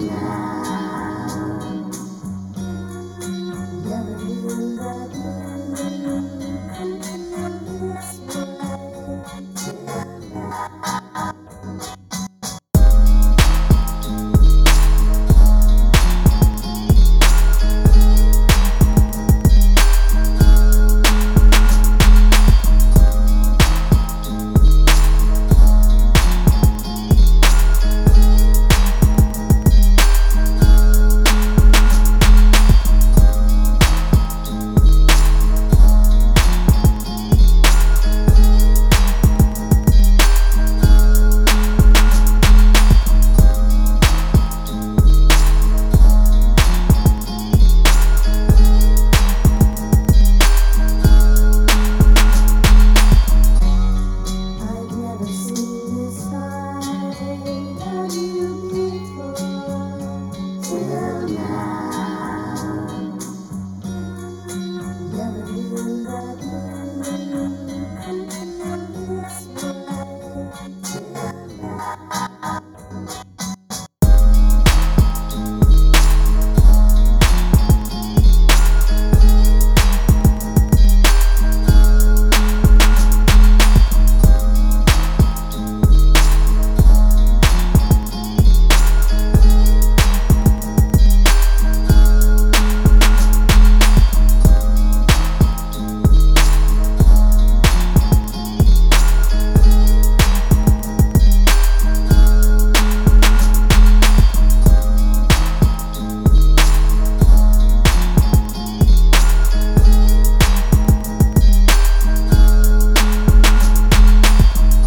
now. now.